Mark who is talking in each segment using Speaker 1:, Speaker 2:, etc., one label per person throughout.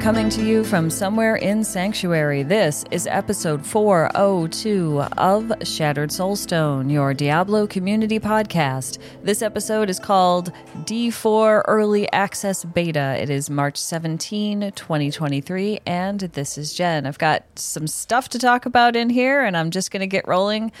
Speaker 1: Coming to you from somewhere in Sanctuary, this is episode 402 of Shattered Soulstone, your Diablo community podcast. This episode is called D4 Early Access Beta. It is March 17, 2023, and this is Jen. I've got some stuff to talk about in here, and I'm just going to get rolling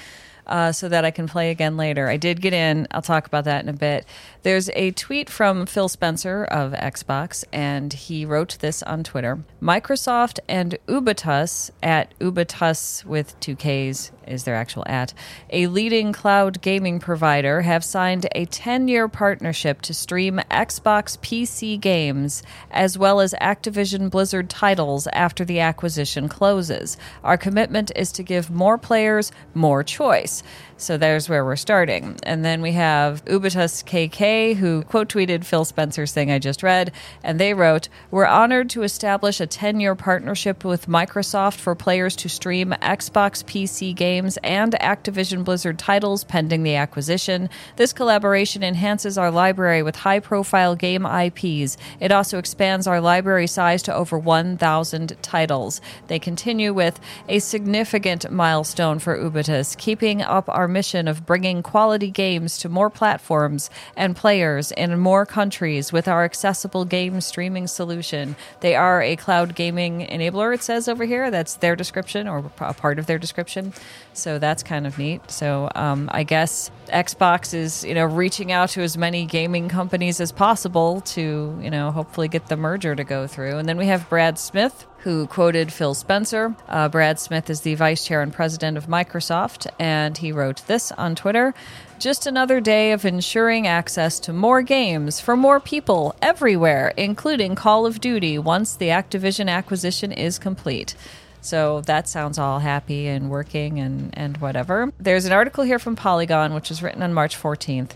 Speaker 1: uh, so that I can play again later. I did get in. I'll talk about that in a bit. There's a tweet from Phil Spencer of Xbox, and he wrote this on Twitter. Microsoft and Ubitus at Ubitus with two Ks is their actual at, a leading cloud gaming provider, have signed a 10 year partnership to stream Xbox PC games as well as Activision Blizzard titles after the acquisition closes. Our commitment is to give more players more choice. So there's where we're starting. And then we have Ubitus KK, who quote tweeted Phil Spencer's thing I just read, and they wrote, We're honored to establish a 10 year partnership with Microsoft for players to stream Xbox PC games and Activision Blizzard titles pending the acquisition. This collaboration enhances our library with high profile game IPs. It also expands our library size to over 1,000 titles. They continue with a significant milestone for Ubitus, keeping up our mission of bringing quality games to more platforms and players in more countries with our accessible game streaming solution. They are a cloud gaming enabler, it says over here. That's their description or a part of their description. So that's kind of neat. So um, I guess Xbox is, you know, reaching out to as many gaming companies as possible to, you know, hopefully get the merger to go through. And then we have Brad Smith, who quoted Phil Spencer. Uh, Brad Smith is the vice chair and president of Microsoft, and he wrote this on Twitter. Just another day of ensuring access to more games for more people everywhere, including Call of Duty, once the Activision acquisition is complete. So that sounds all happy and working and, and whatever. There's an article here from Polygon, which was written on March 14th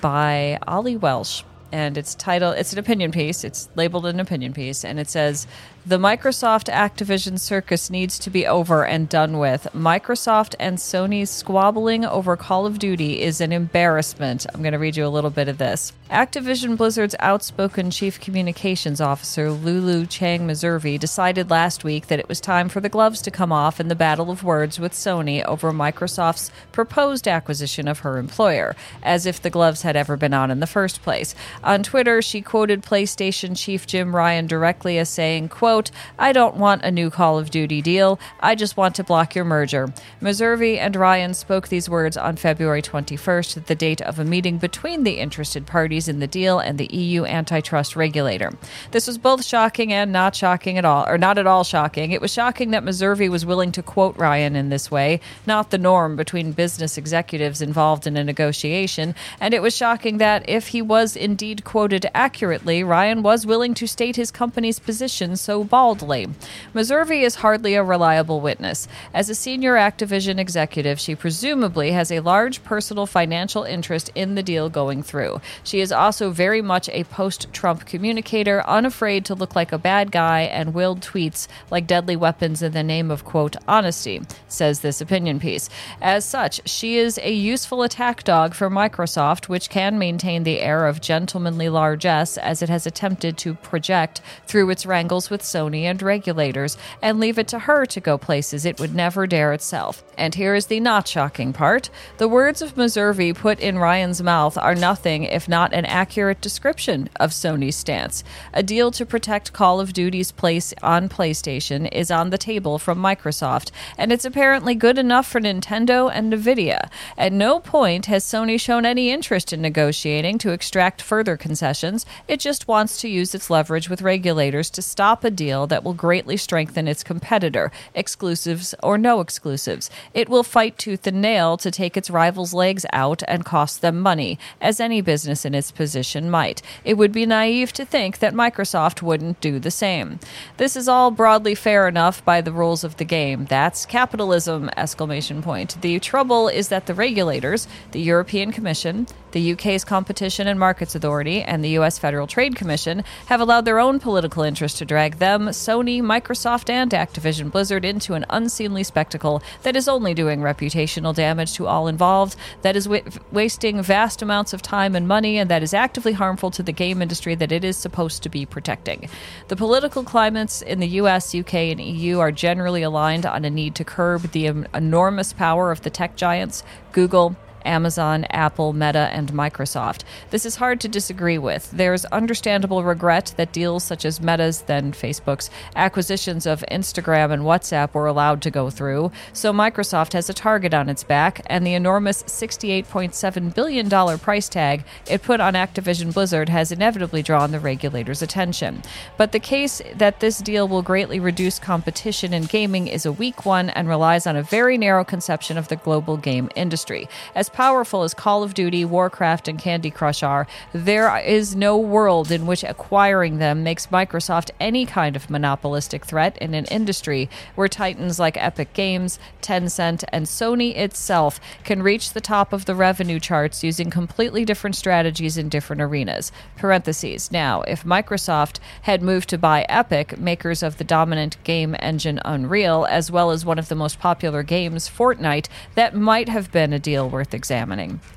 Speaker 1: by Oli Welsh. And it's titled, it's an opinion piece. It's labeled an opinion piece. And it says, the Microsoft Activision circus needs to be over and done with. Microsoft and Sony's squabbling over Call of Duty is an embarrassment. I'm going to read you a little bit of this. Activision Blizzard's outspoken chief communications officer, Lulu Cheng Meservey, decided last week that it was time for the gloves to come off in the battle of words with Sony over Microsoft's proposed acquisition of her employer, as if the gloves had ever been on in the first place. On Twitter, she quoted PlayStation chief Jim Ryan directly as saying, quote, quote, I don't want a new Call of Duty deal. I just want to block your merger. Meservey and Ryan spoke these words on February 21st, the date of a meeting between the interested parties in the deal and the EU antitrust regulator. This was both shocking and not shocking at all, or not at all shocking. It was shocking that Meservey was willing to quote Ryan in this way, not the norm between business executives involved in a negotiation, and it was shocking that if he was indeed quoted accurately, Ryan was willing to state his company's position so baldly. Meservey is hardly a reliable witness. As a senior Activision executive, she presumably has a large personal financial interest in the deal going through. She is also very much a post Trump communicator, unafraid to look like a bad guy and willed tweets like deadly weapons in the name of, quote, honesty, says this opinion piece. As such, she is a useful attack dog for Microsoft, which can maintain the air of gentlemanly largesse as it has attempted to project through its wrangles with Sony and regulators and leave it to her to go places it would never dare itself. And here is the not shocking part the words of Meservey put in Ryan's mouth are nothing if not an accurate description of Sony's stance. A deal to protect Call of Duty's place on PlayStation is on the table from Microsoft, and it's apparently good enough for Nintendo and Nvidia. At no point has Sony shown any interest in negotiating to extract further concessions. It just wants to use its leverage with regulators to stop a deal deal that will greatly strengthen its competitor, exclusives or no exclusives. It will fight tooth and nail to take its rivals' legs out and cost them money, as any business in its position might. It would be naive to think that Microsoft wouldn't do the same. This is all broadly fair enough by the rules of the game. That's capitalism! Exclamation point. The trouble is that the regulators, the European Commission, the UK's Competition and Markets Authority, and the US Federal Trade Commission have allowed their own political interests to drag them, Sony, Microsoft, and Activision Blizzard into an unseemly spectacle that is only doing reputational damage to all involved, that is wasting vast amounts of time and money, and that is actively harmful to the game industry that it is supposed to be protecting. The political climates in the US, UK, and EU are generally aligned on a need to curb the enormous power of the tech giants, Google, Amazon, Apple, Meta, and Microsoft. This is hard to disagree with. There's understandable regret that deals such as Meta's, then Facebook's, acquisitions of Instagram and WhatsApp were allowed to go through, so Microsoft has a target on its back, and the enormous $68.7 billion price tag it put on Activision Blizzard has inevitably drawn the regulators' attention. But the case that this deal will greatly reduce competition in gaming is a weak one and relies on a very narrow conception of the global game industry. As powerful as Call of Duty, Warcraft, and Candy Crush are, there is no world in which acquiring them makes Microsoft any kind of monopolistic threat in an industry where titans like Epic Games, Tencent, and Sony itself can reach the top of the revenue charts using completely different strategies in different arenas. Parentheses. Now, if Microsoft had moved to buy Epic, makers of the dominant game engine Unreal, as well as one of the most popular games, Fortnite, that might have been a deal worth examining.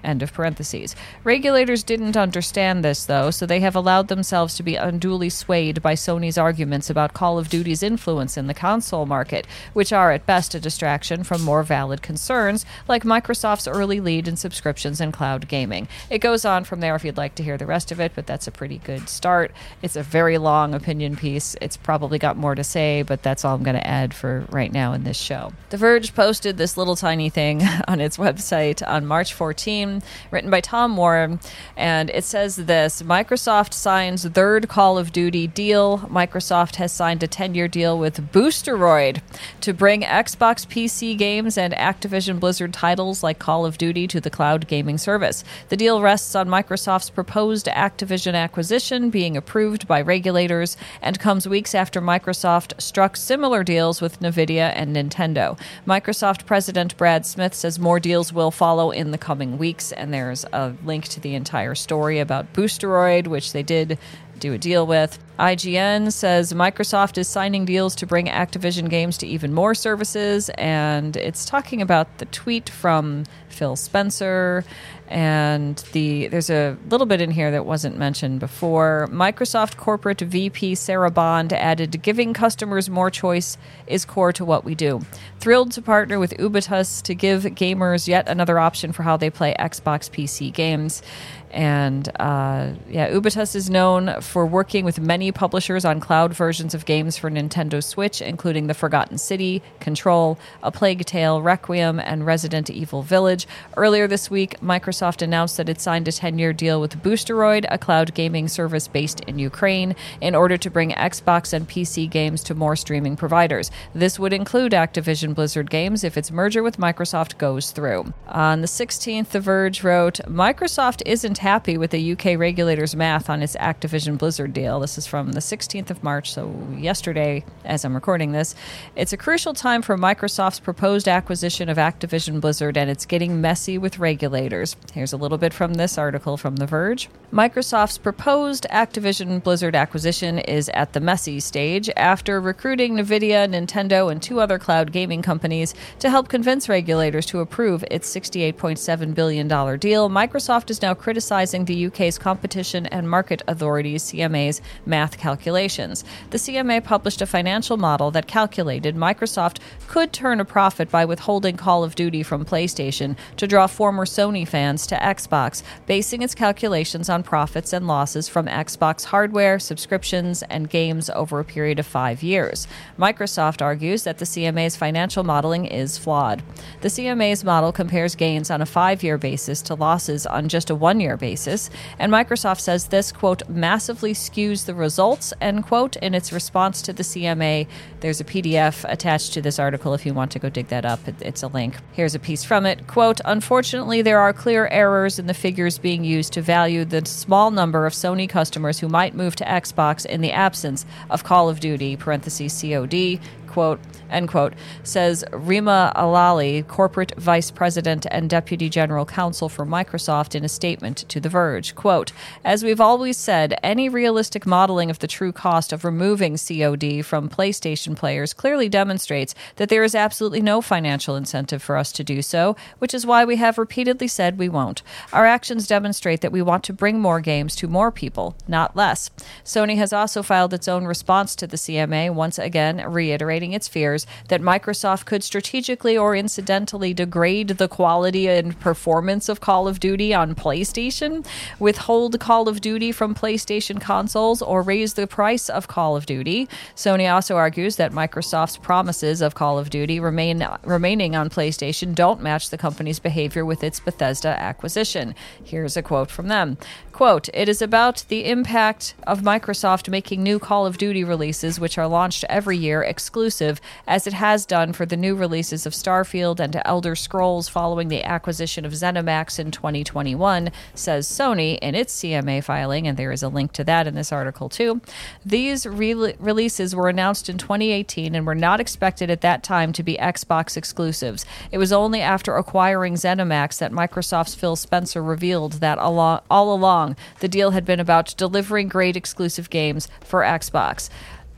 Speaker 1: End of parentheses. Regulators didn't understand this, though, so they have allowed themselves to be unduly swayed by Sony's arguments about Call of Duty's influence in the console market, which are at best a distraction from more valid concerns, like Microsoft's early lead in subscriptions and cloud gaming. It goes on from there if you'd like to hear the rest of it, but that's a pretty good start. It's a very long opinion piece. It's probably got more to say, but that's all I'm going to add for right now in this show. The Verge posted this little tiny thing on its website on March March 14, written by Tom Warren. And it says this Microsoft signs third Call of Duty deal. Microsoft has signed a 10 year deal with Boosteroid to bring Xbox PC games and Activision Blizzard titles like Call of Duty to the cloud gaming service. The deal rests on Microsoft's proposed Activision acquisition being approved by regulators and comes weeks after Microsoft struck similar deals with Nvidia and Nintendo. Microsoft President Brad Smith says more deals will follow in the coming weeks, and there's a link to the entire story about Boosteroid, which they did do a deal with. IGN says Microsoft is signing deals to bring Activision games to even more services, and it's talking about the tweet from Phil Spencer and the there's a little bit in here that wasn't mentioned before. Microsoft corporate VP Sarah Bond added, "Giving customers more choice is core to what we do. Thrilled to partner with Ubitus to give gamers yet another option for how they play Xbox PC games." And uh, yeah, Ubitus is known for working with many publishers on cloud versions of games for Nintendo Switch, including The Forgotten City, Control, A Plague Tale, Requiem, and Resident Evil Village. Earlier this week, Microsoft announced that it signed a 10 year deal with Boosteroid, a cloud gaming service based in Ukraine, in order to bring Xbox and PC games to more streaming providers. This would include Activision Blizzard games if its merger with Microsoft goes through. On the 16th, The Verge wrote Microsoft isn't happy with the UK regulator's math on its Activision Blizzard deal. This is from the 16th of March, so yesterday, as I'm recording this. It's a crucial time for Microsoft's proposed acquisition of Activision Blizzard, and it's getting messy with regulators. Here's a little bit from this article from The Verge. Microsoft's proposed Activision Blizzard acquisition is at the messy stage after recruiting NVIDIA, Nintendo, and two other cloud gaming companies to help convince regulators to approve its $68.7 billion deal. Microsoft is now criticizing criticizing the UK's Competition and Market Authority's CMA's math calculations. The CMA published a financial model that calculated Microsoft could turn a profit by withholding Call of Duty from PlayStation to draw former Sony fans to Xbox, basing its calculations on profits and losses from Xbox hardware, subscriptions, and games over a period of five years. Microsoft argues that the CMA's financial modeling is flawed. The CMA's model compares gains on a five year basis to losses on just a one year basis. And Microsoft says this, quote, massively skews the results, end quote, in its response to the CMA. There's a PDF attached to this article if you want to go dig that up. It's a link. Here's a piece from it. Quote, unfortunately, there are clear errors in the figures being used to value the small number of Sony customers who might move to Xbox in the absence of Call of Duty, parentheses COD, quote, end quote, says Rima Alaily, corporate vice president and deputy general counsel for Microsoft, in a statement to The Verge. Quote, as we've always said, any realistic modeling of the true cost of removing COD from PlayStation players clearly demonstrates that there is absolutely no financial incentive for us to do so, which is why we have repeatedly said we won't. Our actions demonstrate that we want to bring more games to more people, not less. Sony has also filed its own response to the CMA, once again reiterating its fears that Microsoft could strategically or incidentally degrade the quality and performance of Call of Duty on PlayStation, withhold Call of Duty from PlayStation consoles, or raise the price of Call of Duty. Sony also argues that Microsoft's promises of Call of Duty remain remaining on PlayStation don't match the company's behavior with its Bethesda acquisition. Here's a quote from them. Quote, it is about the impact of Microsoft making new Call of Duty releases, which are launched every year exclusive, as it has done for the new releases of Starfield and Elder Scrolls following the acquisition of ZeniMax in 2021, says Sony in its CMA filing, and there is a link to that in this article too. These re- releases were announced in 2018 and were not expected at that time to be Xbox exclusives. It was only after acquiring ZeniMax that Microsoft's Phil Spencer revealed that all along the deal had been about delivering great exclusive games for Xbox.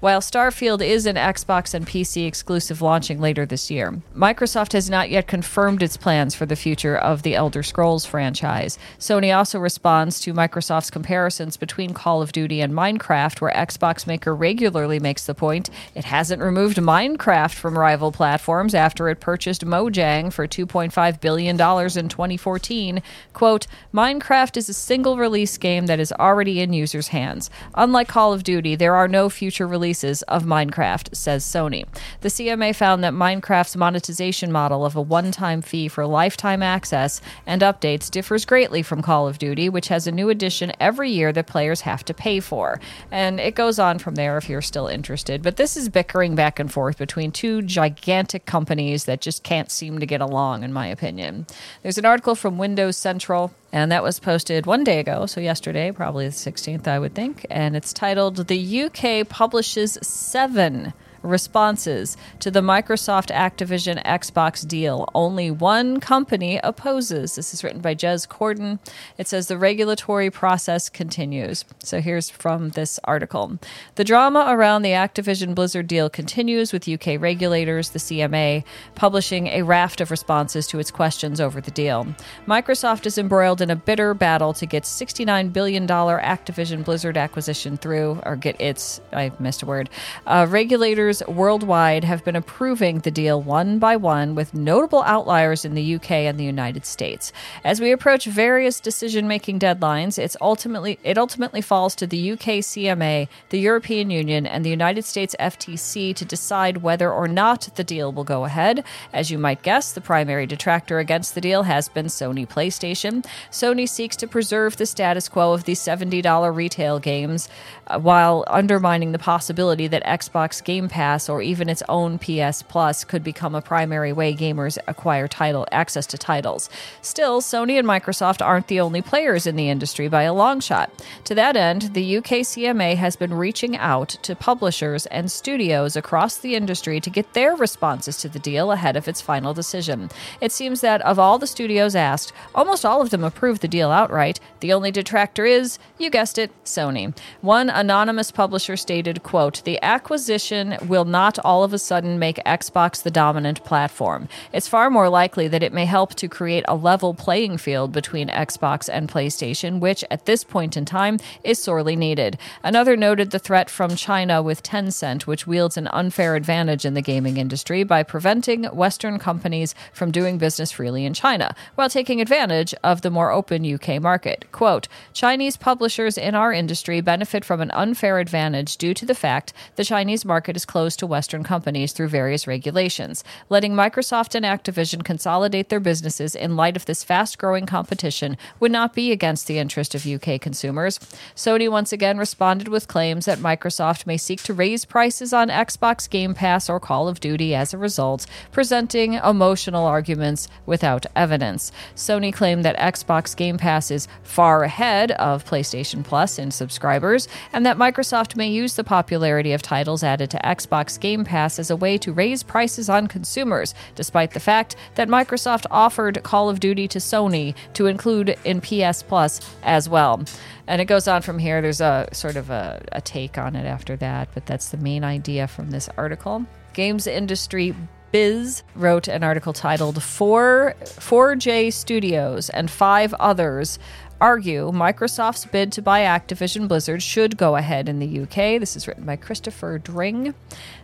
Speaker 1: While Starfield is an Xbox and PC exclusive launching later this year, Microsoft has not yet confirmed its plans for the future of the Elder Scrolls franchise. Sony also responds to Microsoft's comparisons between Call of Duty and Minecraft, where Xbox Maker regularly makes the point it hasn't removed Minecraft from rival platforms after it purchased Mojang for $2.5 billion in 2014. Quote, Minecraft is a single release game that is already in users' hands. Unlike Call of Duty, there are no future releases releases of Minecraft, says Sony. The CMA found that Minecraft's monetization model of a one time fee for lifetime access and updates differs greatly from Call of Duty, which has a new edition every year that players have to pay for. And it goes on from there if you're still interested. But this is bickering back and forth between two gigantic companies that just can't seem to get along, in my opinion. There's an article from Windows Central and that was posted one day ago, so yesterday, probably the 16th, I would think. And it's titled The UK Publishes Seven responses to the Microsoft Activision Xbox deal. Only one company opposes. This is written by Jez Corden. It says the regulatory process continues. So here's from this article. The drama around the Activision Blizzard deal continues with UK regulators, the CMA, publishing a raft of responses to its questions over the deal. Microsoft is embroiled in a bitter battle to get $69 billion Activision Blizzard acquisition through, or get its, I missed a word. Uh, regulators worldwide have been approving the deal one by one, with notable outliers in the UK and the United States. As we approach various decision-making deadlines, it's ultimately it ultimately falls to the UK CMA, the European Union, and the United States FTC to decide whether or not the deal will go ahead. As you might guess, the primary detractor against the deal has been Sony PlayStation. Sony seeks to preserve the status quo of the $70 retail games while undermining the possibility that Xbox Game Pass or even its own PS Plus could become a primary way gamers acquire title access to titles. Still, Sony and Microsoft aren't the only players in the industry by a long shot. To that end, the UK CMA has been reaching out to publishers and studios across the industry to get their responses to the deal ahead of its final decision. It seems that of all the studios asked, almost all of them approved the deal outright. The only detractor is, you guessed it, Sony. One anonymous publisher stated, quote, "The acquisition will not all of a sudden make Xbox the dominant platform. It's far more likely that it may help to create a level playing field between Xbox and PlayStation, which at this point in time is sorely needed. Another noted the threat from China with Tencent, which wields an unfair advantage in the gaming industry by preventing Western companies from doing business freely in China, while taking advantage of the more open UK market. Quote Chinese publishers in our industry benefit from an unfair advantage due to the fact the Chinese market is closed closed to Western companies through various regulations. Letting Microsoft and Activision consolidate their businesses in light of this fast growing competition would not be against the interest of UK consumers. Sony once again responded with claims that Microsoft may seek to raise prices on Xbox Game Pass or Call of Duty as a result, presenting emotional arguments without evidence. Sony claimed that Xbox Game Pass is far ahead of PlayStation Plus in subscribers, and that Microsoft may use the popularity of titles added to Xbox Game Pass as a way to raise prices on consumers, despite the fact that Microsoft offered Call of Duty to Sony to include in PS Plus as well. And it goes on from here. There's a sort of a, a take on it after that, but that's the main idea from this article. Games industry Biz wrote an article titled 4 4J Studios and five others argue Microsoft's bid to buy Activision Blizzard should go ahead in the UK. This is written by Christopher Dring.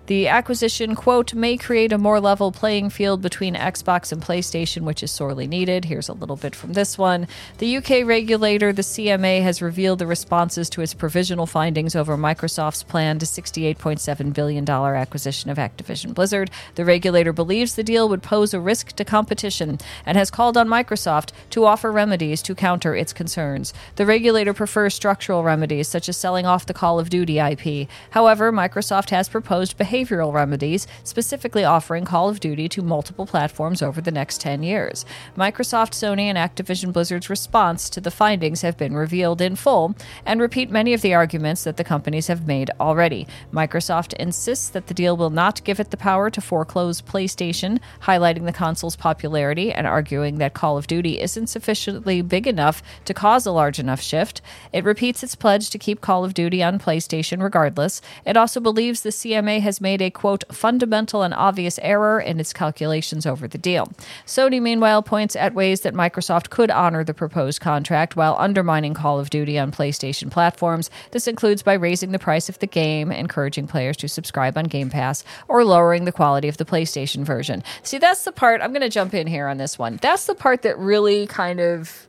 Speaker 1: The acquisition, quote, may create a more level playing field between Xbox and PlayStation, which is sorely needed. Here's a little bit from this one. The UK regulator, the CMA, has revealed the responses to its provisional findings over Microsoft's planned $68.7 billion acquisition of Activision Blizzard. The regulator believes the deal would pose a risk to competition and has called on Microsoft to offer remedies to counter its concerns. The regulator prefers structural remedies, such as selling off the Call of Duty IP. However, Microsoft has proposed behavioral remedies, specifically offering Call of Duty to multiple platforms over the next 10 years. Microsoft, Sony, and Activision Blizzard's response to the findings have been revealed in full and repeat many of the arguments that the companies have made already. Microsoft insists that the deal will not give it the power to foreclose PlayStation, highlighting the console's popularity and arguing that Call of Duty isn't sufficiently big enough to cause a large enough shift. It repeats its pledge to keep Call of Duty on PlayStation regardless. It also believes the CMA has made a quote fundamental and obvious error in its calculations over the deal. Sony, meanwhile, points at ways that Microsoft could honor the proposed contract while undermining Call of Duty on PlayStation platforms. This includes by raising the price of the game, encouraging players to subscribe on Game Pass, or lowering the quality of the PlayStation version. See, that's the part I'm going to jump in here on this one. That's the part that really kind of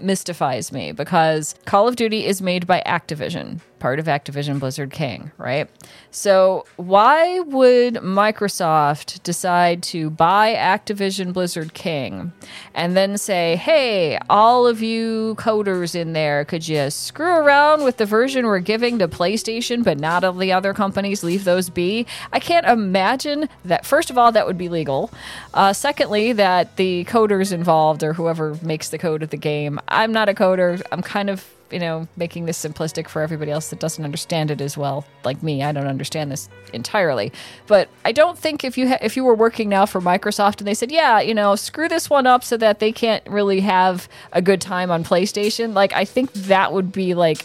Speaker 1: mystifies me because Call of Duty is made by Activision, part of Activision Blizzard King, right? So, why would Microsoft decide to buy Activision Blizzard King and then say, hey, all of you coders in there, could you screw around with the version we're giving to PlayStation, but not all the other companies? Leave those be. I can't imagine that, first of all, that would be legal. Uh, secondly, that the coders involved or whoever makes the code of the game, I'm not a coder. I'm kind of you know, making this simplistic for everybody else that doesn't understand it as well, like me. I don't understand this entirely, but I don't think if you ha- if you were working now for Microsoft and they said, yeah, you know, screw this one up so that they can't really have a good time on PlayStation, like I think that would be like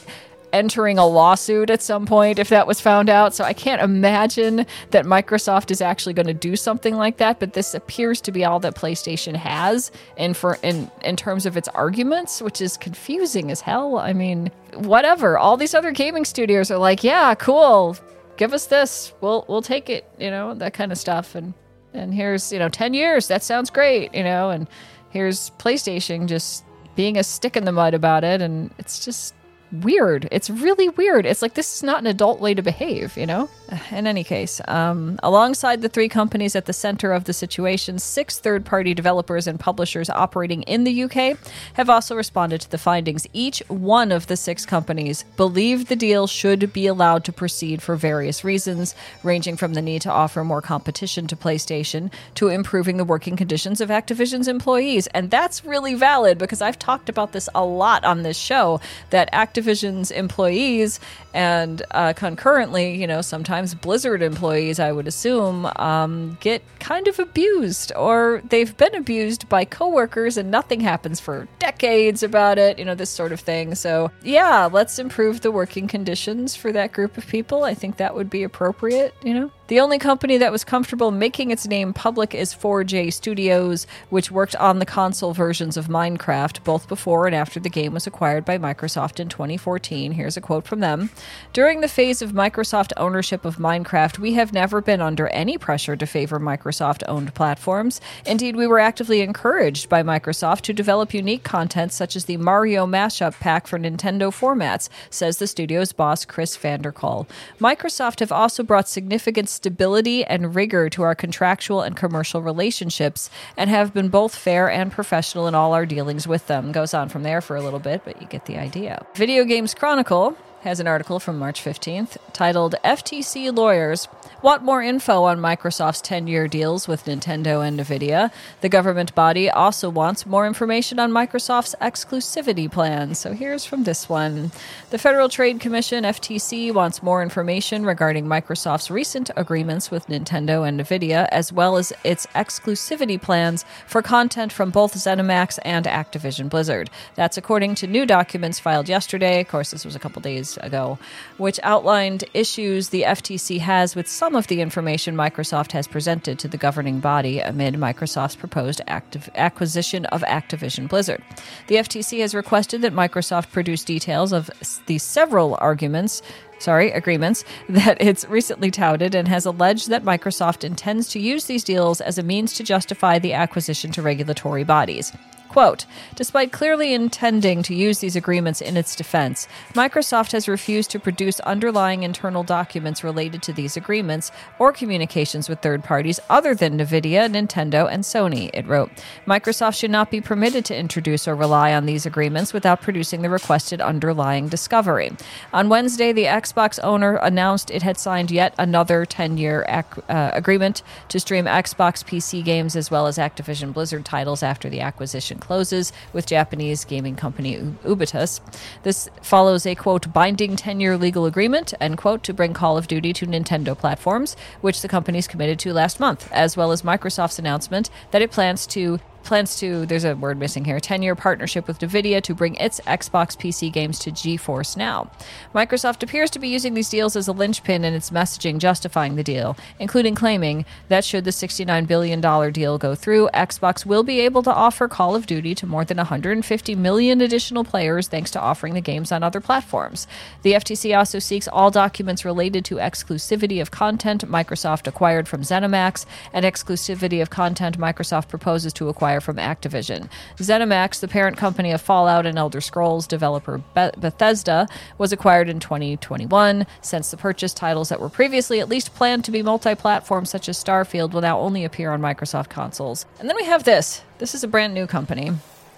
Speaker 1: entering a lawsuit at some point if that was found out. So I can't imagine that Microsoft is actually going to do something like that. But this appears to be all that PlayStation has in for in in terms of its arguments, which is confusing as hell. I mean, whatever. All these other gaming studios are like, yeah, cool. Give us this. We'll we'll take it. You know that kind of stuff. And and here's you know ten years. That sounds great. You know and here's PlayStation just being a stick in the mud about it, and it's just weird. It's really weird. It's like this is not an adult way to behave, you know? In any case, um, alongside the three companies at the center of the situation, six third party developers and publishers operating in the UK have also responded to the findings. Each one of the six companies believed the deal should be allowed to proceed for various reasons, ranging from the need to offer more competition to PlayStation to improving the working conditions of Activision's employees. And that's really valid because I've talked about this a lot on this show that Activision Activision's employees and uh, concurrently, you know, sometimes Blizzard employees, I would assume, um, get kind of abused or they've been abused by coworkers and nothing happens for decades about it, you know, this sort of thing. So, yeah, let's improve the working conditions for that group of people. I think that would be appropriate, you know? The only company that was comfortable making its name public is 4J Studios, which worked on the console versions of Minecraft both before and after the game was acquired by Microsoft in 2014. Here's a quote from them During the phase of Microsoft ownership of Minecraft, we have never been under any pressure to favor Microsoft owned platforms. Indeed, we were actively encouraged by Microsoft to develop unique content such as the Mario Mashup Pack for Nintendo formats, says the studio's boss, Chris van der Kuyl. Microsoft have also brought significant stability and rigor to our contractual and commercial relationships and have been both fair and professional in all our dealings with them. Goes on from there for a little bit, but you get the idea. Video Games Chronicle has an article from March 15th titled FTC Lawyers Want more info on Microsoft's 10 year deals with Nintendo and Nvidia? The government body also wants more information on Microsoft's exclusivity plans. So here's from this one The Federal Trade Commission, FTC, wants more information regarding Microsoft's recent agreements with Nintendo and Nvidia, as well as its exclusivity plans for content from both ZeniMax and Activision Blizzard. That's according to new documents filed yesterday. Of course, this was a couple days ago, which outlined issues the FTC has with some of the information Microsoft has presented to the governing body amid Microsoft's proposed acquisition of Activision Blizzard. The FTC has requested that Microsoft produce details of the several arguments sorry, agreements that it's recently touted and has alleged that Microsoft intends to use these deals as a means to justify the acquisition to regulatory bodies. Quote Despite clearly intending to use these agreements in its defense, Microsoft has refused to produce underlying internal documents related to these agreements or communications with third parties other than NVIDIA, Nintendo, and Sony, it wrote. Microsoft should not be permitted to introduce or rely on these agreements without producing the requested underlying discovery. On Wednesday, the Xbox owner announced it had signed yet another 10 year ac- uh, agreement to stream Xbox PC games as well as Activision Blizzard titles after the acquisition closes with Japanese gaming company Ubitus. This follows a quote binding 10 year legal agreement end quote to bring Call of Duty to Nintendo platforms, which the company's committed to last month, as well as Microsoft's announcement that it plans to plans to, there's a word missing here, 10 year partnership with NVIDIA to bring its Xbox PC games to GeForce Now. Microsoft appears to be using these deals as a linchpin in its messaging justifying the deal, including claiming that should the $69 billion deal go through, Xbox will be able to offer Call of Duty to more than 150 million additional players thanks to offering the games on other platforms. The FTC also seeks all documents related to exclusivity of content Microsoft acquired from ZeniMax and exclusivity of content Microsoft proposes to acquire from Activision. ZeniMax, the parent company of Fallout and Elder Scrolls developer Bethesda, was acquired in 2021. Since the purchase, titles that were previously at least planned to be multi platform, such as Starfield, will now only appear on Microsoft consoles. And then we have this this is a brand new company.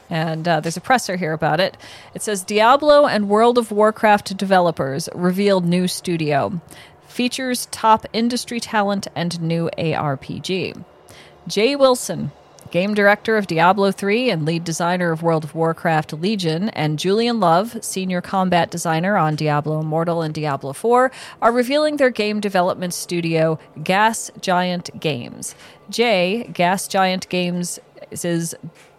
Speaker 1: And uh, there's a presser here about it. It says Diablo and World of Warcraft developers revealed new studio. Features top industry talent and new ARPG. Jay Wilson, game director of Diablo 3 and lead designer of World of Warcraft Legion, and Julian Love, senior combat designer on Diablo Immortal and Diablo 4, are revealing their game development studio, Gas Giant Games. Jay, Gas Giant Games, is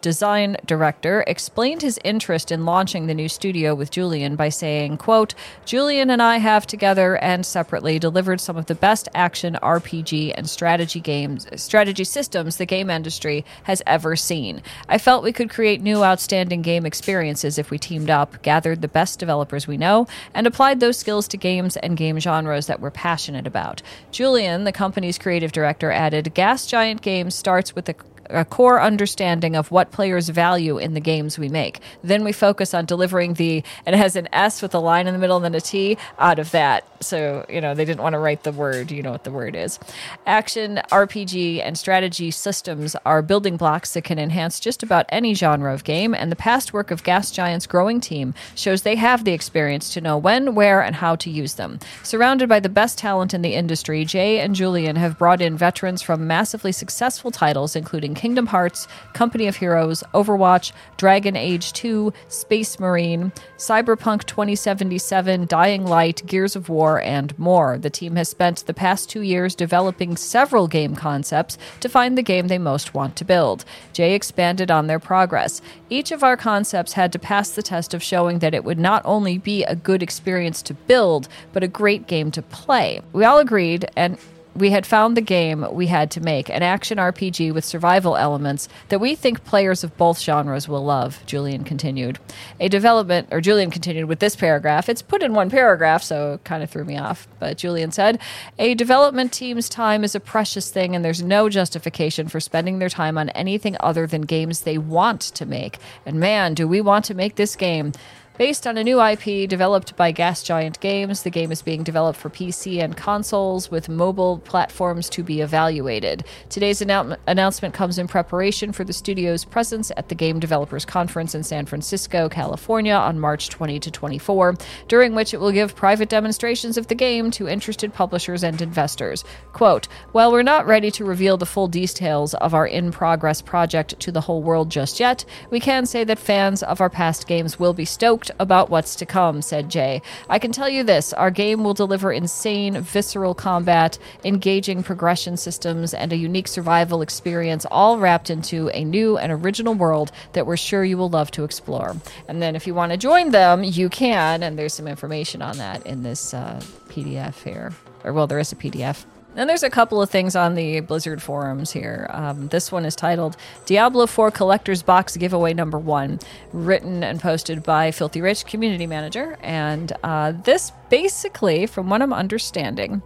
Speaker 1: design director, explained his interest in launching the new studio with Julian by saying, quote, Julian and I have together and separately delivered some of the best action RPG and strategy games, strategy systems the game industry has ever seen. I felt we could create new outstanding game experiences if we teamed up, gathered the best developers we know, and applied those skills to games and game genres that we're passionate about. Julian, the company's creative director, added, Gas Giant Games starts with the a core understanding of what players value in the games we make. Then we focus on delivering the, and it has an S with a line in the middle and then a T out of that. So, you know, they didn't want to write the word. You know what the word is. Action, RPG, and strategy systems are building blocks that can enhance just about any genre of game. And the past work of Gas Giant's growing team shows they have the experience to know when, where, and how to use them. Surrounded by the best talent in the industry, Jay and Julian have brought in veterans from massively successful titles, including Kingdom Hearts, Company of Heroes, Overwatch, Dragon Age 2, Space Marine, Cyberpunk 2077, Dying Light, Gears of War, and more. The team has spent the past two years developing several game concepts to find the game they most want to build. Jay expanded on their progress. Each of our concepts had to pass the test of showing that it would not only be a good experience to build, but a great game to play. We all agreed, and we had found the game we had to make an action RPG with survival elements that we think players of both genres will love, Julian continued. A development, or Julian continued with this paragraph. It's put in one paragraph, so it kind of threw me off. But Julian said, A development team's time is a precious thing, and there's no justification for spending their time on anything other than games they want to make. And man, do we want to make this game. Based on a new IP developed by Gas Giant Games, the game is being developed for PC and consoles with mobile platforms to be evaluated. Today's annou- announcement comes in preparation for the studio's presence at the Game Developers Conference in San Francisco, California on March 20 to 24, during which it will give private demonstrations of the game to interested publishers and investors. Quote, While we're not ready to reveal the full details of our in progress project to the whole world just yet, we can say that fans of our past games will be stoked about what's to come, said Jay. I can tell you this our game will deliver insane, visceral combat, engaging progression systems, and a unique survival experience, all wrapped into a new and original world that we're sure you will love to explore. And then if you want to join them, you can, and there's some information on that in this uh, PDF here. Or, well, there is a PDF. Then there's a couple of things on the Blizzard forums here. Um, this one is titled Diablo 4 Collector's Box Giveaway Number One, written and posted by Filthy Rich, community manager. And uh, this basically, from what I'm understanding,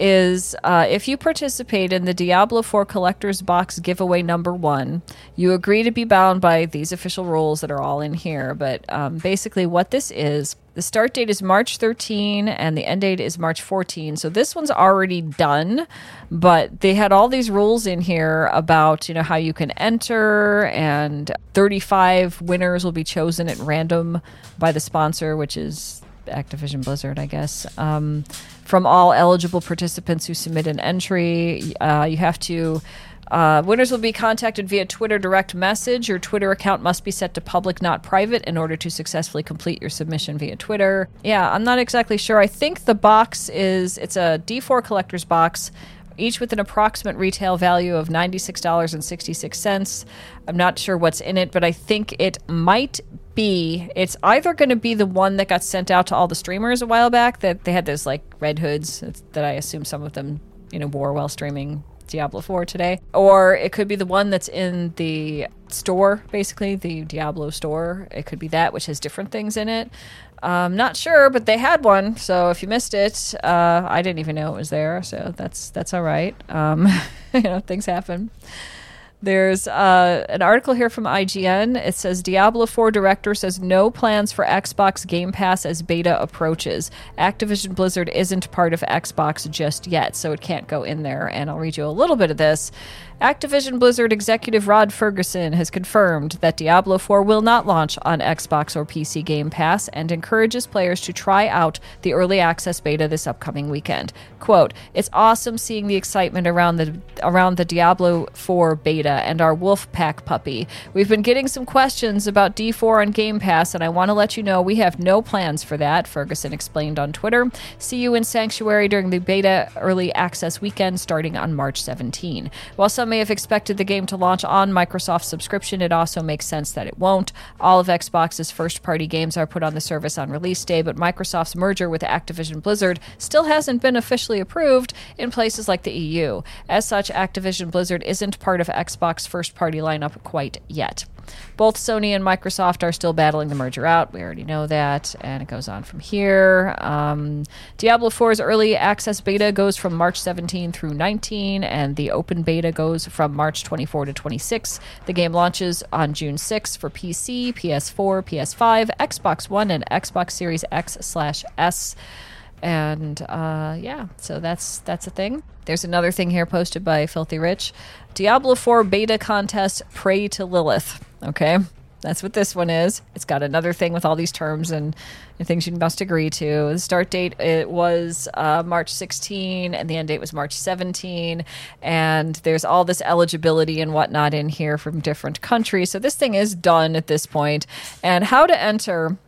Speaker 1: is uh, if you participate in the Diablo 4 Collector's Box giveaway number one, you agree to be bound by these official rules that are all in here. But um, basically, what this is the start date is March 13 and the end date is March 14. So this one's already done, but they had all these rules in here about, you know, how you can enter and 35 winners will be chosen at random by the sponsor, which is Activision Blizzard, I guess. Um, from all eligible participants who submit an entry, uh, you have to uh, winners will be contacted via Twitter direct message. Your Twitter account must be set to public, not private, in order to successfully complete your submission via Twitter. Yeah, I'm not exactly sure. I think the box is it's a D4 collector's box, each with an approximate retail value of $96.66. I'm not sure what's in it, but I think it might be it's either going to be the one that got sent out to all the streamers a while back that they had those like red hoods that I assume some of them you know wore while streaming Diablo 4 today. Or it could be the one that's in the store, basically, the Diablo store. It could be that, which has different things in it. I'm not sure, but they had one. So if you missed it, uh, I didn't even know it was there. So that's that's all right. Um, you know, things happen. There's uh, an article here from IGN. It says Diablo 4 director says no plans for Xbox Game Pass as beta approaches. Activision Blizzard isn't part of Xbox just yet, so it can't go in there. And I'll read you a little bit of this. Activision Blizzard executive Rod Fergusson has confirmed that Diablo 4 will not launch on Xbox or PC Game Pass and encourages players to try out the early access beta this upcoming weekend. Quote, "It's awesome seeing the excitement around the around the Diablo 4 beta and our Wolf Pack puppy. We've been getting some questions about D4 on Game Pass and I want to let you know we have no plans for that," Fergusson explained on Twitter. See you in Sanctuary during the beta early access weekend starting on March 17. While some may have expected the game to launch on Microsoft subscription, it also makes sense that it won't. All of Xbox's first party games are put on the service on release day, but Microsoft's merger with Activision Blizzard still hasn't been officially approved in places like the EU. As such, Activision Blizzard isn't part of Xbox first party lineup quite yet. Both Sony and Microsoft are still battling the merger out. We already know that. And it goes on from here. Um, Diablo 4's early access beta goes from March 17 through 19, and the open beta goes from March 24 to 26. The game launches on June 6 for PC, PS4, PS5, Xbox One, and Xbox Series X slash S and uh, yeah so that's that's a thing. There's another thing here posted by filthy rich. Diablo 4 beta contest pray to lilith. Okay that's what this one is. It's got another thing with all these terms and, and things you must agree to. The start date it was uh, march 16 and the end date was march 17 and there's all this eligibility and whatnot in here from different countries. So this thing is done at this point. point. And how to enter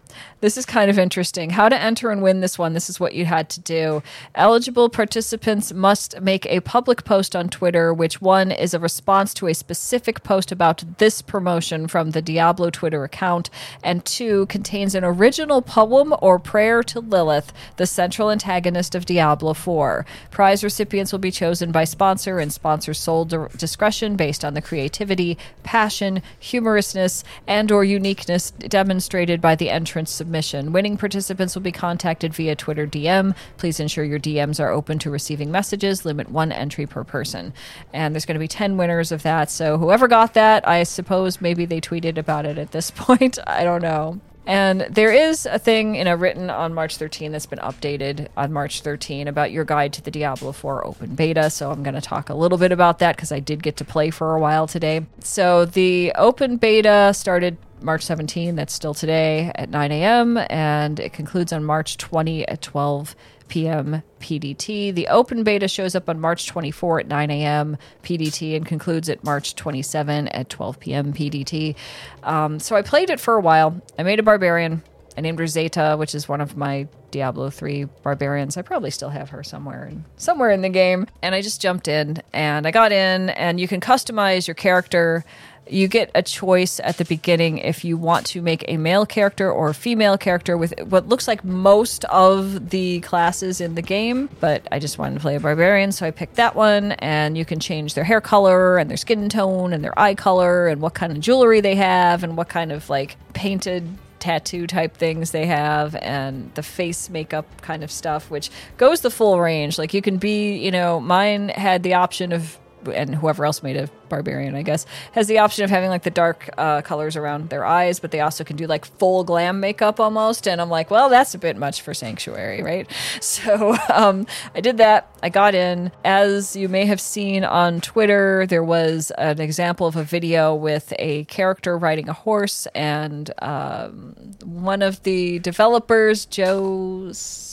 Speaker 1: This is kind of interesting. How to enter and win this one. This is what you had to do. Eligible participants must make a public post on Twitter, which one is a response to a specific post about this promotion from the Diablo Twitter account, and two contains an original poem or prayer to Lilith, the central antagonist of Diablo 4. Prize recipients will be chosen by sponsor and sponsor's sole discretion based on the creativity, passion, humorousness, and or uniqueness demonstrated by the entrance submission. Winning participants will be contacted via Twitter DM. Please ensure your DMs are open to receiving messages. Limit one entry per person. And there's going to be 10 winners of that. So whoever got that, I suppose maybe they tweeted about it at this point. I don't know. And there is a thing in a written on March 13 that's been updated on March 13 about your guide to the Diablo 4 open beta. So I'm going to talk a little bit about that because I did get to play for a while today. So the open beta started March 17. That's still today at 9 a.m. and it concludes on March 20 at 12 p.m. PDT. The open beta shows up on March 24 at 9 a.m. PDT and concludes at March 27 at 12 p.m. PDT. Um, so I played it for a while. I made a barbarian. I named her Zeta, which is one of my Diablo 3 barbarians. I probably still have her somewhere in, somewhere in the game. And I just jumped in and I got in and you can customize your character you get a choice at the beginning if you want to make a male character or a female character with what looks like most of the classes in the game. But I just wanted to play a barbarian, so I picked that one. And you can change their hair color and their skin tone and their eye color and what kind of jewelry they have and what kind of like painted tattoo type things they have and the face makeup kind of stuff which goes the full range like you can be you know mine had the option of and whoever else made a barbarian, I guess, has the option of having like the dark uh, colors around their eyes, but they also can do like full glam makeup almost. And I'm like, well, that's a bit much for Sanctuary, right? So um, I did that. I got in. As you may have seen on Twitter, there was an example of a video with a character riding a horse, and um, one of the developers, Joe's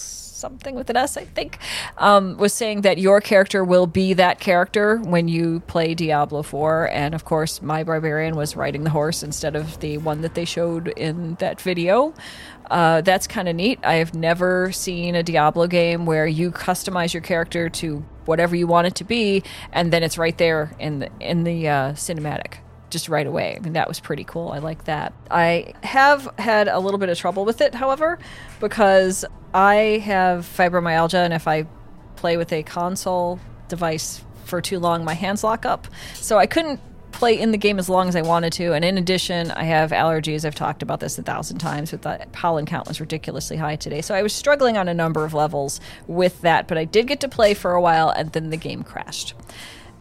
Speaker 1: something with an S, I think, um, was saying that your character will be that character when you play Diablo 4. And of course, my barbarian was riding the horse instead of the one that they showed in that video. Uh, that's kind of neat. I have never seen a Diablo game where you customize your character to whatever you want it to be, and then it's right there in the in the uh, cinematic just right away. I mean, that was pretty cool. I like that. I have had a little bit of trouble with it, however, because I have fibromyalgia, and if I play with a console device for too long, my hands lock up. So I couldn't play in the game as long as I wanted to. And in addition, I have allergies. I've talked about this a thousand times, but the pollen count was ridiculously high today. So I was struggling on a number of levels with that, but I did get to play for a while, and then the game crashed.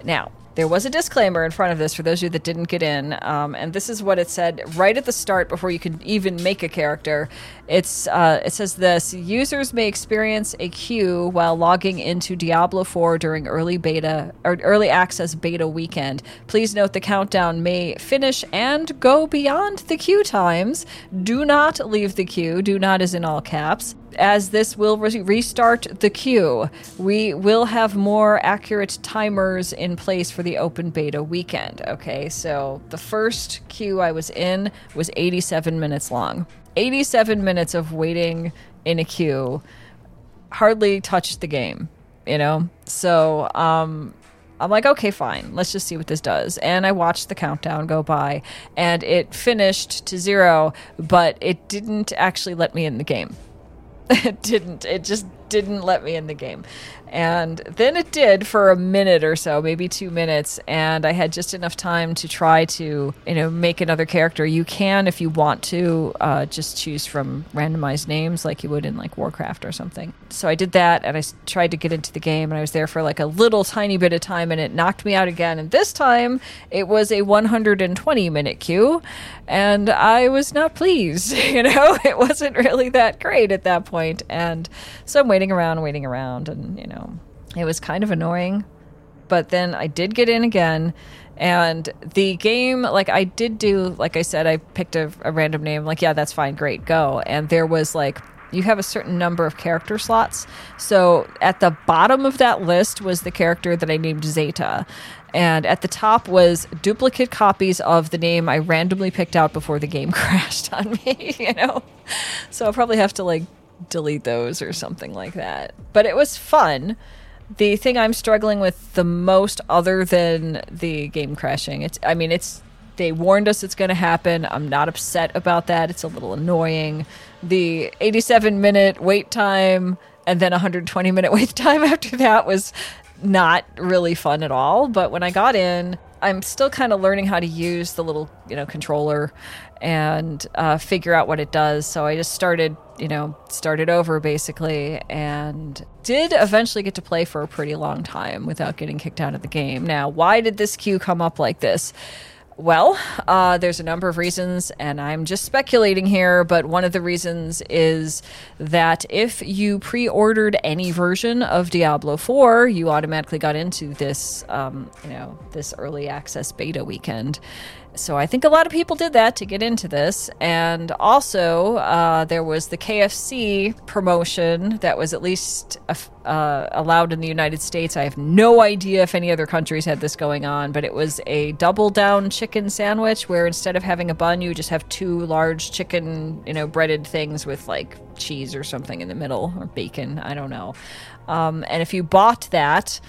Speaker 1: Now, there was a disclaimer in front of this for those of you that didn't get in, um, and this is what it said right at the start before you could even make a character. It's uh, it says this: users may experience a queue while logging into Diablo 4 during early beta or early access beta weekend. Please note the countdown may finish and go beyond the queue times. Do not leave the queue. Do not is in all caps as this will re- restart the queue. We will have more accurate timers in place for the open beta weekend. Okay, so the first queue I was in was 87 minutes long. 87 minutes of waiting in a queue hardly touched the game, you know? So, um, I'm like, okay, fine. Let's just see what this does. And I watched the countdown go by, and it finished to zero, but it didn't actually let me in the game. It didn't. It just didn't let me in the game. And then it did for a minute or so, maybe two minutes, and I had just enough time to try to, you know, make another character. You can, if you want to, uh, just choose from randomized names like you would in like Warcraft or something. So I did that, and I tried to get into the game, and I was there for like a little tiny bit of time, and it knocked me out again. And this time, it was a 120 minute queue, and I was not pleased. You know, it wasn't really that great at that point. point, and so I'm waiting around, waiting around, and you know it was kind of annoying. But then I did get in again. And the game, like I did do, like I said, I picked a, a random name. Like, yeah, that's fine, great, go. And there was like you have a certain number of character slots. So at the bottom of that list was the character that I named Zeta. And at the top was duplicate copies of the name I randomly picked out before the game crashed on me, you know? So I'll probably have to like delete those or something like that. But it was fun. The thing I'm struggling with the most, other than the game crashing, it's, I mean, it's, they warned us it's going to happen. I'm not upset about that. It's a little annoying. The 87 minute wait time and then 120 minute wait time after that was not really fun at all. But when I got in, I'm still kind of learning how to use the little, you know, controller and uh, figure out what it does. So I just started, you know, started over basically and did eventually get to play for a pretty long time without getting kicked out of the game. Now, why did this queue come up like this? Well, uh, there's a number of reasons, and I'm just speculating here, but one of the reasons is that if you pre ordered any version of Diablo 4, you automatically got into this, um, you know, this early access beta weekend. So I think a lot of people did that to get into this. And also, uh, there was the KFC promotion that was at least uh, allowed in the United States. I have no idea if any other countries had this going on, but it was a double down chicken sandwich where instead of having a bun, you just have two large chicken, you know, breaded things with like cheese or something in the middle or bacon. I don't know. Um, and if you bought that,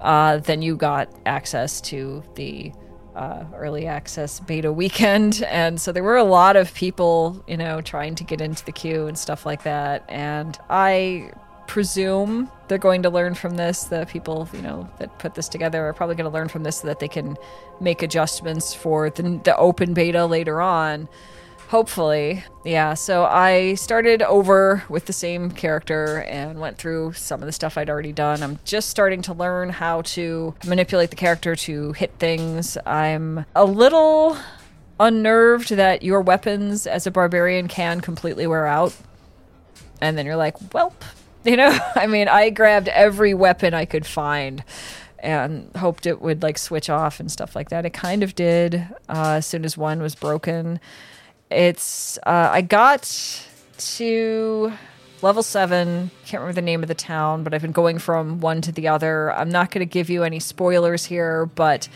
Speaker 1: uh, then you got access to the uh, early access beta weekend. And so there were a lot of people, you know, trying to get into the queue and stuff like that. And I presume they're going to learn from this. The people, you know, that put this together are probably going to learn from this so that they can make adjustments for the, the open beta later on. Hopefully. Yeah, so I started over with the same character and went through some of the stuff I'd already done. I'm just starting to learn how to manipulate the character to hit things. I'm a little unnerved that your weapons as a barbarian can completely wear out. And then you're like, welp. You know, I mean, I grabbed every weapon I could find and hoped it would like switch off and stuff like that. It kind of did uh, as soon as one was broken. It's uh, I got to level seven. Can't remember the name of the town, but I've been going from one to the other. I'm not going to give you any spoilers here, but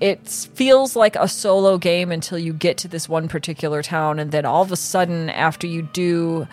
Speaker 1: it feels like a solo game until you get to this one particular town, and then all of a sudden, after you do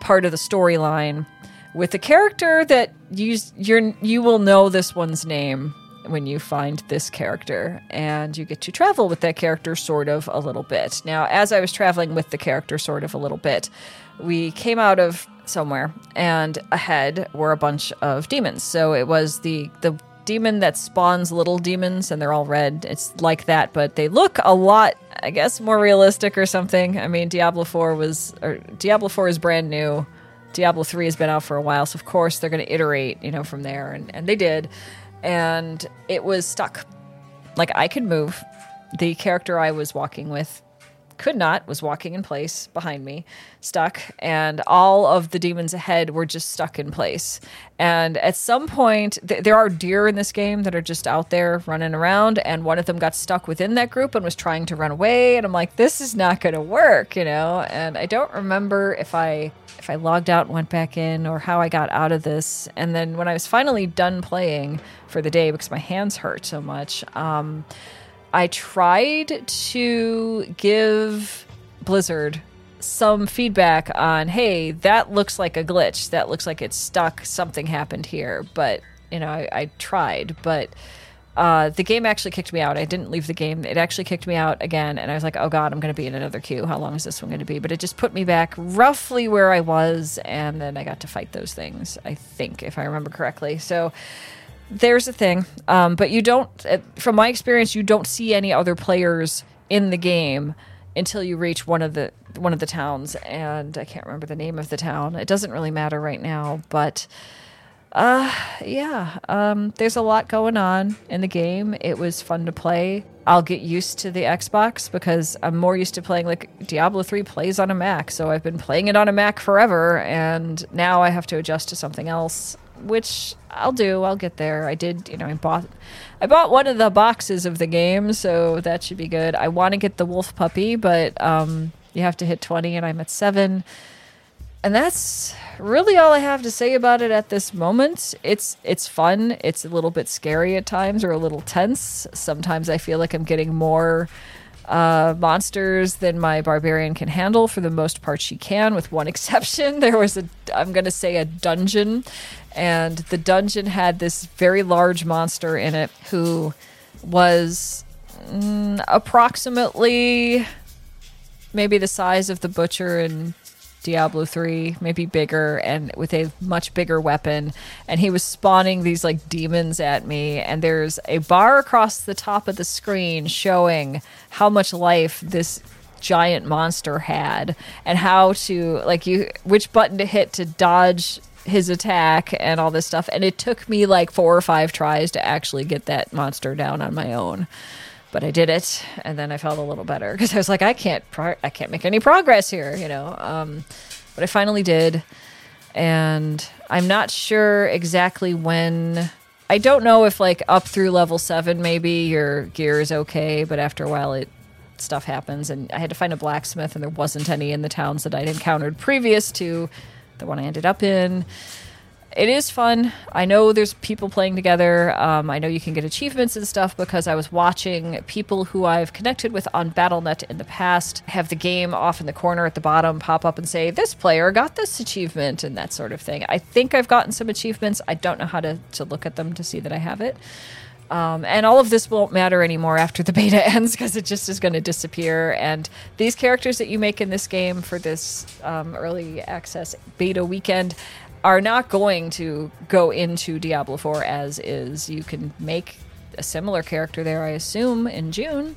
Speaker 1: part of the storyline with a character that you you you will know this one's name when you find this character and you get to travel with that character sort of a little bit. Now, as I was traveling with the character sort of a little bit, we came out of somewhere and ahead were a bunch of demons. So it was the the demon that spawns little demons and they're all red. It's like that, but they look a lot I guess more realistic or something. I mean, Diablo 4 was or Diablo 4 is brand new. Diablo 3 has been out for a while, so of course they're going to iterate, you know, from there and and they did and it was stuck. Like I could move. The character I was walking with could not, was walking in place behind me, stuck, and all of the demons ahead were just stuck in place. And at some point, th- there are deer in this game that are just out there running around, and one of them got stuck within that group and was trying to run away. And I'm like, this is not going to work, you know? And I don't remember if I if I logged out and went back in or how I got out of this. And then when I was finally done playing for the day because my hands hurt so much, um, I tried to give Blizzard some feedback on, hey, that looks like a glitch. That looks like it's stuck. Something happened here. But, you know, I, I tried. But uh, the game actually kicked me out. I didn't leave the game. It actually kicked me out again, and I was like, "Oh God, I'm going to be in another queue. How long is this one going to be?" But it just put me back roughly where I was, and then I got to fight those things. I think, if I remember correctly. So there's a thing, um, but you don't. From my experience, you don't see any other players in the game until you reach one of the one of the towns, and I can't remember the name of the town. It doesn't really matter right now, but uh, yeah. Um, there's a lot going on in the game. It was fun to play. I'll get used to the Xbox because I'm more used to playing like Diablo 3 plays on a Mac. So I've been playing it on a Mac forever, and now I have to adjust to something else, which I'll do. I'll get there. I did, you know, I bought, I bought one of the boxes of the game, so that should be good. I want to get the wolf puppy, but um, you have to hit 20, and I'm at seven and that's really all I have to say about it at this moment. It's it's fun. It's a little bit scary at times or a little tense. Sometimes I feel like I'm getting more uh, monsters than my barbarian can handle. For the most part, she can, with one exception. There was a, I'm going to say, a dungeon, and the dungeon had this very large monster in it who was mm, approximately maybe the size of the butcher and Diablo 3, maybe bigger and with a much bigger weapon. And he was spawning these like demons at me. And there's a bar across the top of the screen showing how much life this giant monster had and how to like you which button to hit to dodge his attack and all this stuff and it took me like four or five tries to actually get that monster down on my own but I did it, and then I felt a little better because I was like, I can't, pro- I can't make any progress here, you know. Um, but I finally did, and I'm not sure exactly when. I don't know if like up through level seven, maybe your gear is okay, but after a while, it stuff happens, and I had to find a blacksmith, and there wasn't any in the towns that I'd encountered previous to the one I ended up in it is fun. I know there's people playing together. Um, I know you can get achievements and stuff because I was watching people who I've connected with on BattleNet in the past have the game off in the corner at the bottom pop up and say, This player got this achievement and that sort of thing. I think I've gotten some achievements. I don't know how to, to look at them to see that I have it. Um, and all of this won't matter anymore after the beta ends because it just is going to disappear. And these characters that you make in this game for this um, early access beta weekend are not going to go into Diablo 4 as is. You can make a similar character there, I assume, in June.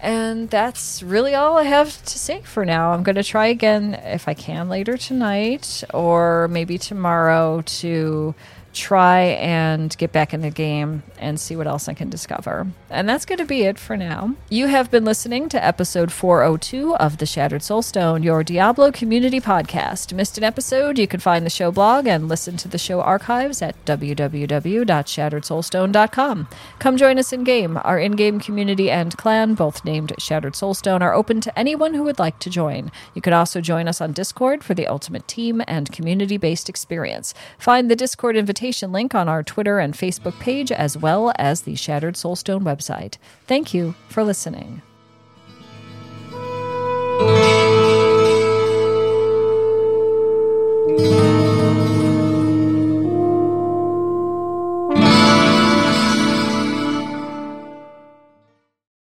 Speaker 1: And that's really all I have to say for now. I'm going to try again if I can later tonight or maybe tomorrow to try and get back in the game and see what else I can discover. And that's going to be it for now. You have been listening to episode 402 of The Shattered Soulstone, your Diablo community podcast. Missed an episode? You can find the show blog and listen to the show archives at www.shatteredsoulstone.com. Come join us in game. Our in game community and clan, both named Shattered Soulstone, are open to anyone who would like to join. You can also join us on Discord for the ultimate team and community based experience. Find the Discord invitation invitation link on our Twitter and Facebook page, as well as the Shattered Soulstone website. Thank you for listening.